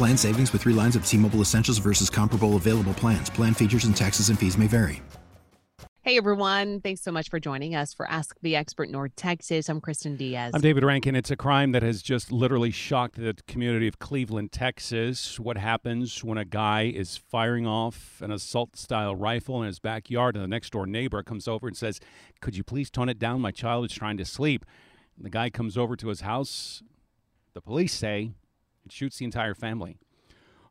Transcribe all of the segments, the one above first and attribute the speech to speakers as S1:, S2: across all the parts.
S1: Plan savings with three lines of T Mobile Essentials versus comparable available plans. Plan features and taxes and fees may vary.
S2: Hey everyone, thanks so much for joining us for Ask the Expert North Texas. I'm Kristen Diaz.
S3: I'm David Rankin. It's a crime that has just literally shocked the community of Cleveland, Texas. What happens when a guy is firing off an assault style rifle in his backyard and the next door neighbor comes over and says, Could you please tone it down? My child is trying to sleep. And the guy comes over to his house. The police say it shoots the entire family.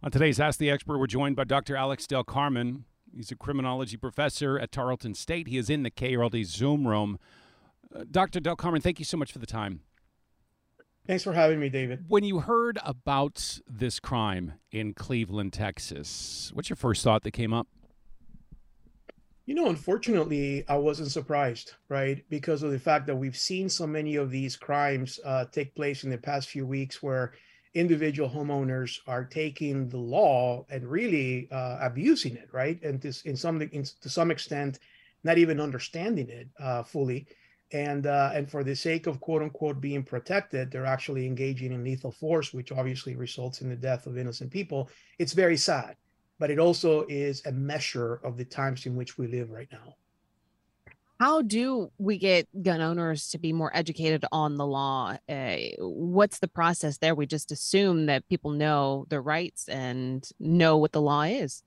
S3: On today's Ask the Expert, we're joined by Dr. Alex Del Carmen. He's a criminology professor at Tarleton State. He is in the KRLD Zoom room. Uh, Dr. Del Carmen, thank you so much for the time.
S4: Thanks for having me, David.
S3: When you heard about this crime in Cleveland, Texas, what's your first thought that came up?
S4: You know, unfortunately, I wasn't surprised, right? Because of the fact that we've seen so many of these crimes uh, take place in the past few weeks where individual homeowners are taking the law and really uh, abusing it, right? And this, in some in, to some extent, not even understanding it uh, fully, and uh, and for the sake of quote unquote being protected, they're actually engaging in lethal force, which obviously results in the death of innocent people. It's very sad, but it also is a measure of the times in which we live right now
S2: how do we get gun owners to be more educated on the law? Uh, what's the process there? We just assume that people know their rights and know what the law is.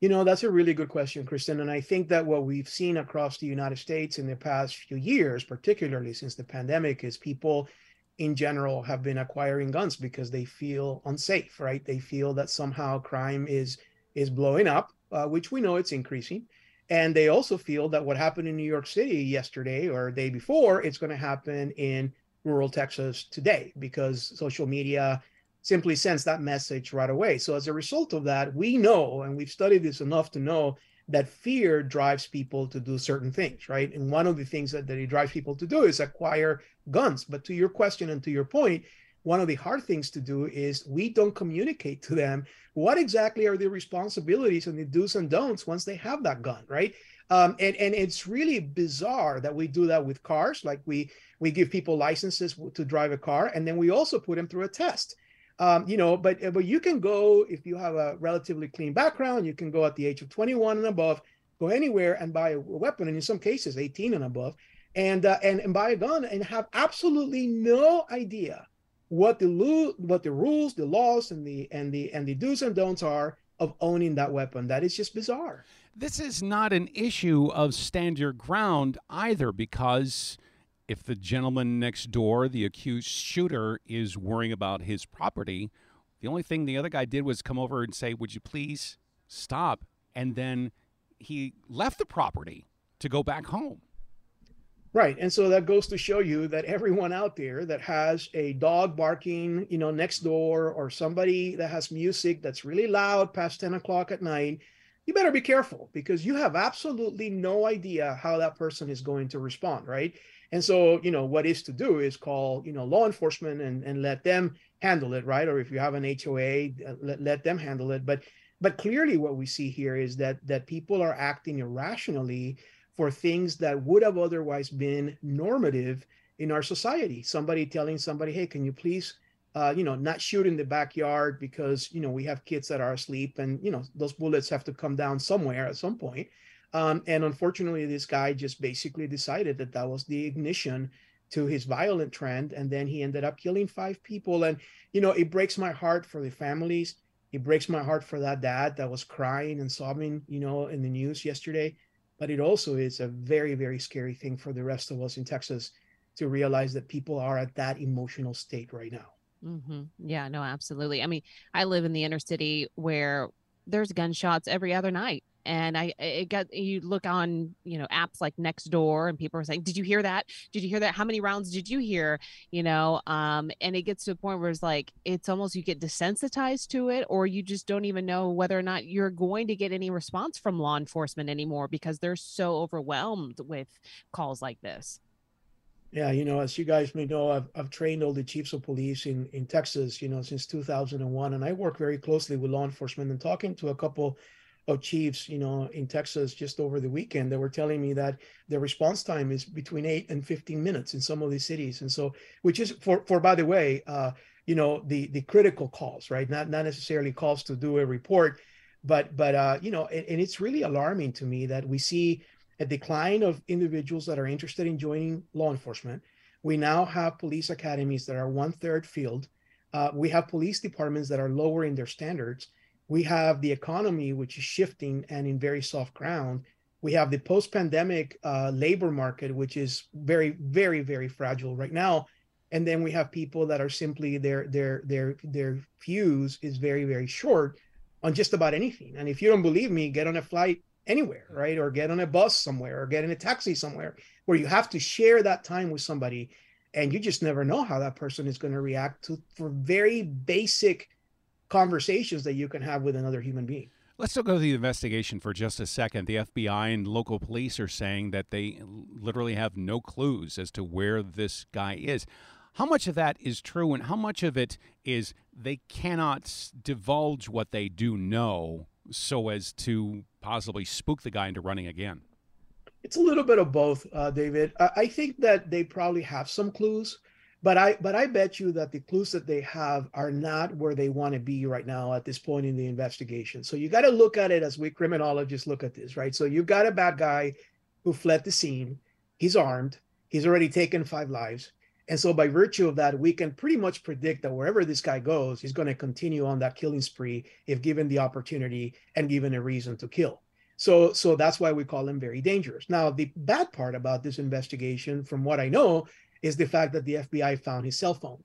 S4: You know that's a really good question kristen and i think that what we've seen across the united states in the past few years particularly since the pandemic is people in general have been acquiring guns because they feel unsafe right? They feel that somehow crime is is blowing up uh, which we know it's increasing and they also feel that what happened in New York City yesterday or day before, it's going to happen in rural Texas today because social media simply sends that message right away. So as a result of that, we know, and we've studied this enough to know that fear drives people to do certain things, right? And one of the things that, that it drives people to do is acquire guns. But to your question and to your point, one of the hard things to do is we don't communicate to them what exactly are the responsibilities and the do's and don'ts once they have that gun, right? Um, and and it's really bizarre that we do that with cars. Like we we give people licenses to drive a car, and then we also put them through a test. Um, you know, but but you can go if you have a relatively clean background. You can go at the age of 21 and above, go anywhere and buy a weapon, and in some cases 18 and above, and uh, and and buy a gun and have absolutely no idea what the lo- what the rules, the laws, and the and the and the do's and don'ts are of owning that weapon. That is just bizarre.
S3: This is not an issue of stand your ground either, because if the gentleman next door, the accused shooter, is worrying about his property, the only thing the other guy did was come over and say, "Would you please stop?" And then he left the property to go back home.
S4: Right. And so that goes to show you that everyone out there that has a dog barking, you know, next door or somebody that has music that's really loud past 10 o'clock at night, you better be careful because you have absolutely no idea how that person is going to respond. Right. And so, you know, what is to do is call, you know, law enforcement and, and let them handle it. Right. Or if you have an HOA, uh, let, let them handle it. But but clearly what we see here is that that people are acting irrationally for things that would have otherwise been normative in our society. Somebody telling somebody, "Hey, can you please, uh, you know, not shoot in the backyard because you know we have kids that are asleep, and you know those bullets have to come down somewhere at some point." Um, and unfortunately, this guy just basically decided that that was the ignition to his violent trend and then he ended up killing five people and you know it breaks my heart for the families it breaks my heart for that dad that was crying and sobbing you know in the news yesterday but it also is a very very scary thing for the rest of us in texas to realize that people are at that emotional state right now.
S2: Mm-hmm. yeah no absolutely. I mean i live in the inner city where there's gunshots every other night and i it got you look on you know apps like Nextdoor and people are saying did you hear that? Did you hear that? How many rounds did you hear? You know um and it gets to a point where it's like it's almost you get desensitized to it or you just don't even know whether or not you're going to get any response from law enforcement anymore because they're so overwhelmed with calls like this.
S4: Yeah, you know, as you guys may know, I've, I've trained all the chiefs of police in, in Texas, you know, since 2001. And I work very closely with law enforcement and talking to a couple of chiefs, you know, in Texas just over the weekend, they were telling me that the response time is between eight and 15 minutes in some of these cities. And so, which is for, for by the way, uh, you know, the the critical calls, right? Not not necessarily calls to do a report, but but uh, you know, and, and it's really alarming to me that we see a decline of individuals that are interested in joining law enforcement. We now have police academies that are one third filled. Uh, we have police departments that are lowering their standards we have the economy, which is shifting and in very soft ground. We have the post pandemic uh, labor market, which is very, very, very fragile right now. And then we have people that are simply their their their their fuse is very very short on just about anything. And if you don't believe me, get on a flight anywhere, right? Or get on a bus somewhere, or get in a taxi somewhere where you have to share that time with somebody, and you just never know how that person is going to react to for very basic conversations that you can have with another human being.
S3: Let's still go to the investigation for just a second. The FBI and local police are saying that they literally have no clues as to where this guy is. How much of that is true, and how much of it is they cannot divulge what they do know so as to possibly spook the guy into running again?
S4: It's a little bit of both, uh, David. I think that they probably have some clues but I but I bet you that the clues that they have are not where they want to be right now at this point in the investigation. So you got to look at it as we criminologists look at this, right? So you've got a bad guy who fled the scene. He's armed. He's already taken five lives. And so by virtue of that, we can pretty much predict that wherever this guy goes, he's going to continue on that killing spree if given the opportunity and given a reason to kill. So so that's why we call him very dangerous. Now, the bad part about this investigation, from what I know, is the fact that the FBI found his cell phone.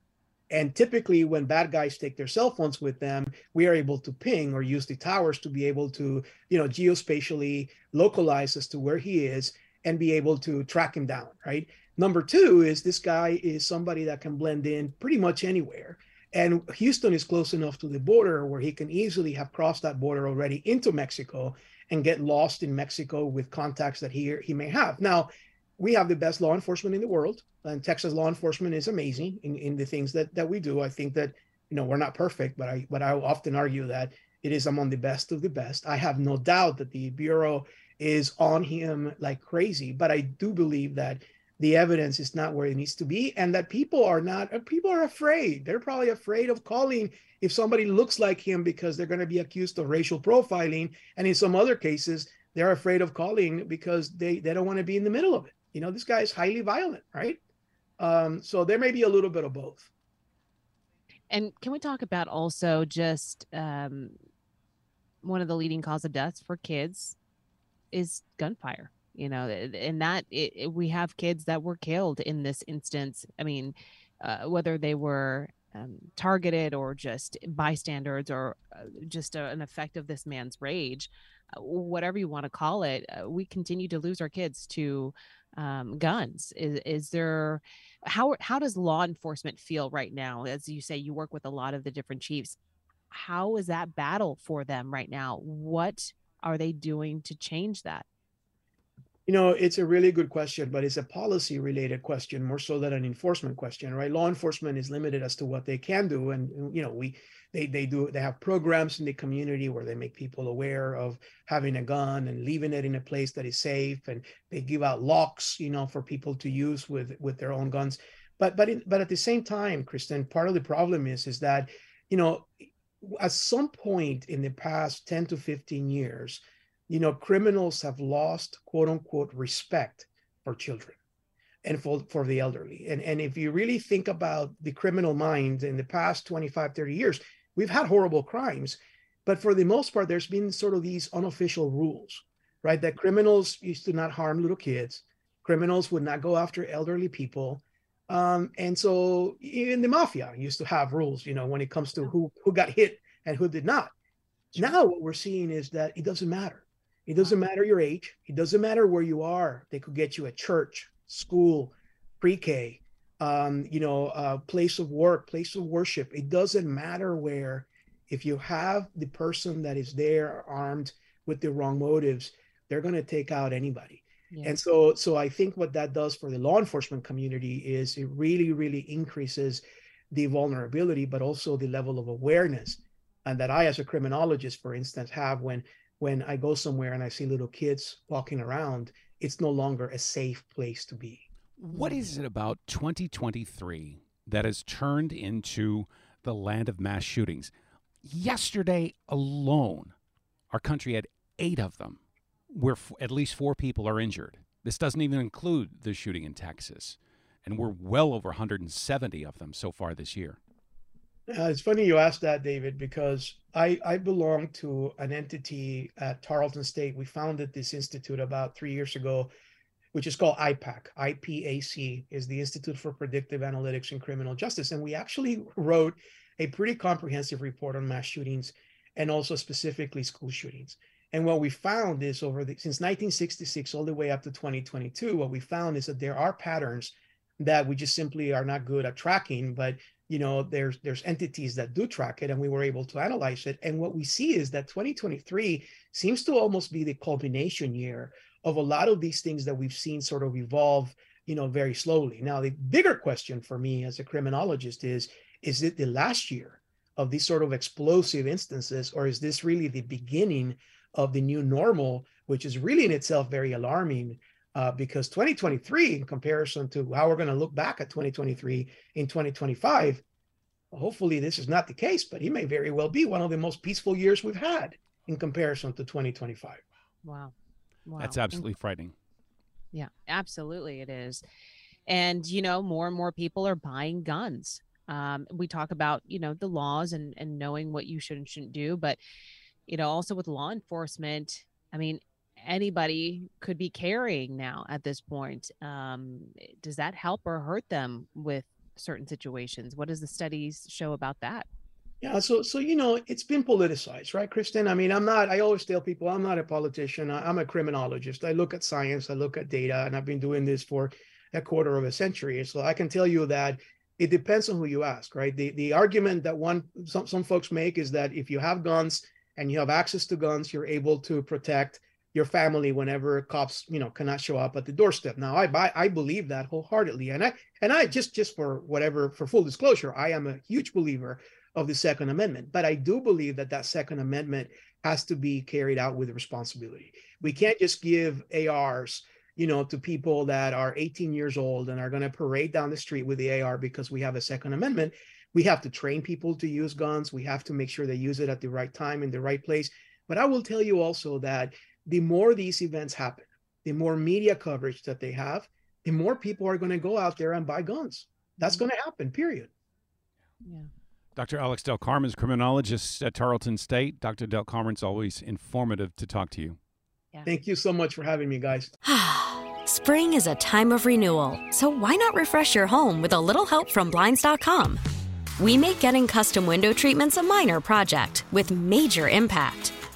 S4: And typically, when bad guys take their cell phones with them, we are able to ping or use the towers to be able to, you know, geospatially localize as to where he is and be able to track him down, right? Number two is this guy is somebody that can blend in pretty much anywhere. And Houston is close enough to the border where he can easily have crossed that border already into Mexico and get lost in Mexico with contacts that he he may have. Now, we have the best law enforcement in the world, and Texas law enforcement is amazing in, in the things that that we do. I think that you know we're not perfect, but I but I often argue that it is among the best of the best. I have no doubt that the bureau is on him like crazy, but I do believe that the evidence is not where it needs to be, and that people are not uh, people are afraid. They're probably afraid of calling if somebody looks like him because they're going to be accused of racial profiling, and in some other cases they're afraid of calling because they they don't want to be in the middle of it. You know, this guy is highly violent, right? Um, so there may be a little bit of both.
S2: And can we talk about also just um, one of the leading cause of deaths for kids is gunfire? You know, and that it, it, we have kids that were killed in this instance. I mean, uh, whether they were um, targeted or just bystanders or uh, just a, an effect of this man's rage, uh, whatever you want to call it, uh, we continue to lose our kids to um, guns. Is is there how how does law enforcement feel right now? As you say, you work with a lot of the different chiefs. How is that battle for them right now? What are they doing to change that?
S4: You know, it's a really good question, but it's a policy related question more so than an enforcement question, right? Law enforcement is limited as to what they can do. And, you know, we, they, they do, they have programs in the community where they make people aware of having a gun and leaving it in a place that is safe. And they give out locks, you know, for people to use with, with their own guns. But, but, in, but at the same time, Kristen, part of the problem is, is that, you know, at some point in the past 10 to 15 years, you know, criminals have lost quote unquote respect for children. and for, for the elderly. And, and if you really think about the criminal mind in the past 25, 30 years, we've had horrible crimes. But for the most part, there's been sort of these unofficial rules, right? That criminals used to not harm little kids, criminals would not go after elderly people. Um, and so even the mafia used to have rules, you know, when it comes to who, who got hit and who did not. Now, what we're seeing is that it doesn't matter. It doesn't matter your age. It doesn't matter where you are. They could get you at church, school, pre-K, um, you know, uh, place of work, place of worship. It doesn't matter where. If you have the person that is there armed with the wrong motives, they're going to take out anybody. And so, so I think what that does for the law enforcement community is it really, really increases the vulnerability, but also the level of awareness, and that I, as a criminologist, for instance, have when when I go somewhere and I see little kids walking around. It's no longer a safe place to be.
S3: What is it about 2023 that has turned into the land of mass shootings? Yesterday alone, our country had eight of them where f- at least four people are injured. This doesn't even include the shooting in Texas. And we're well over 170 of them so far this year.
S4: Uh, it's funny you asked that, David, because I, I belong to an entity at Tarleton State. We founded this institute about three years ago, which is called IPAC. IPAC is the Institute for Predictive Analytics in Criminal Justice. And we actually wrote a pretty comprehensive report on mass shootings and also specifically school shootings. And what we found is over the, since 1966 all the way up to 2022, what we found is that there are patterns that we just simply are not good at tracking, but you know there's there's entities that do track it and we were able to analyze it. And what we see is that 2023 seems to almost be the culmination year of a lot of these things that we've seen sort of evolve you know very slowly. Now the bigger question for me as a criminologist is is it the last year of these sort of explosive instances or is this really the beginning of the new normal which is really in itself very alarming uh, because 2023, in comparison to how we're going to look back at 2023 in 2025, hopefully this is not the case, but it may very well be one of the most peaceful years we've had in comparison to 2025.
S2: Wow.
S3: wow. That's absolutely frightening.
S2: Yeah, absolutely it is. And, you know, more and more people are buying guns. Um, we talk about, you know, the laws and, and knowing what you should and shouldn't do, but, you know, also with law enforcement, I mean, anybody could be carrying now at this point. Um, does that help or hurt them with certain situations? What does the studies show about that?
S4: Yeah, so so you know, it's been politicized, right, Kristen? I mean, I'm not. I always tell people I'm not a politician. I, I'm a criminologist. I look at science. I look at data, and I've been doing this for a quarter of a century. So I can tell you that it depends on who you ask, right? The the argument that one some some folks make is that if you have guns and you have access to guns, you're able to protect your family whenever cops you know cannot show up at the doorstep. Now i buy i believe that wholeheartedly. And i and i just just for whatever for full disclosure i am a huge believer of the second amendment. But i do believe that that second amendment has to be carried out with responsibility. We can't just give ars you know to people that are 18 years old and are going to parade down the street with the ar because we have a second amendment. We have to train people to use guns. We have to make sure they use it at the right time in the right place. But i will tell you also that the more these events happen, the more media coverage that they have, the more people are going to go out there and buy guns. That's mm-hmm. going to happen, period.
S2: Yeah.
S3: Dr. Alex Del Carmen is criminologist at Tarleton State. Dr. Del Carmen's always informative to talk to you.
S4: Yeah. Thank you so much for having me, guys.
S5: Spring is a time of renewal, so why not refresh your home with a little help from Blinds.com? We make getting custom window treatments a minor project with major impact.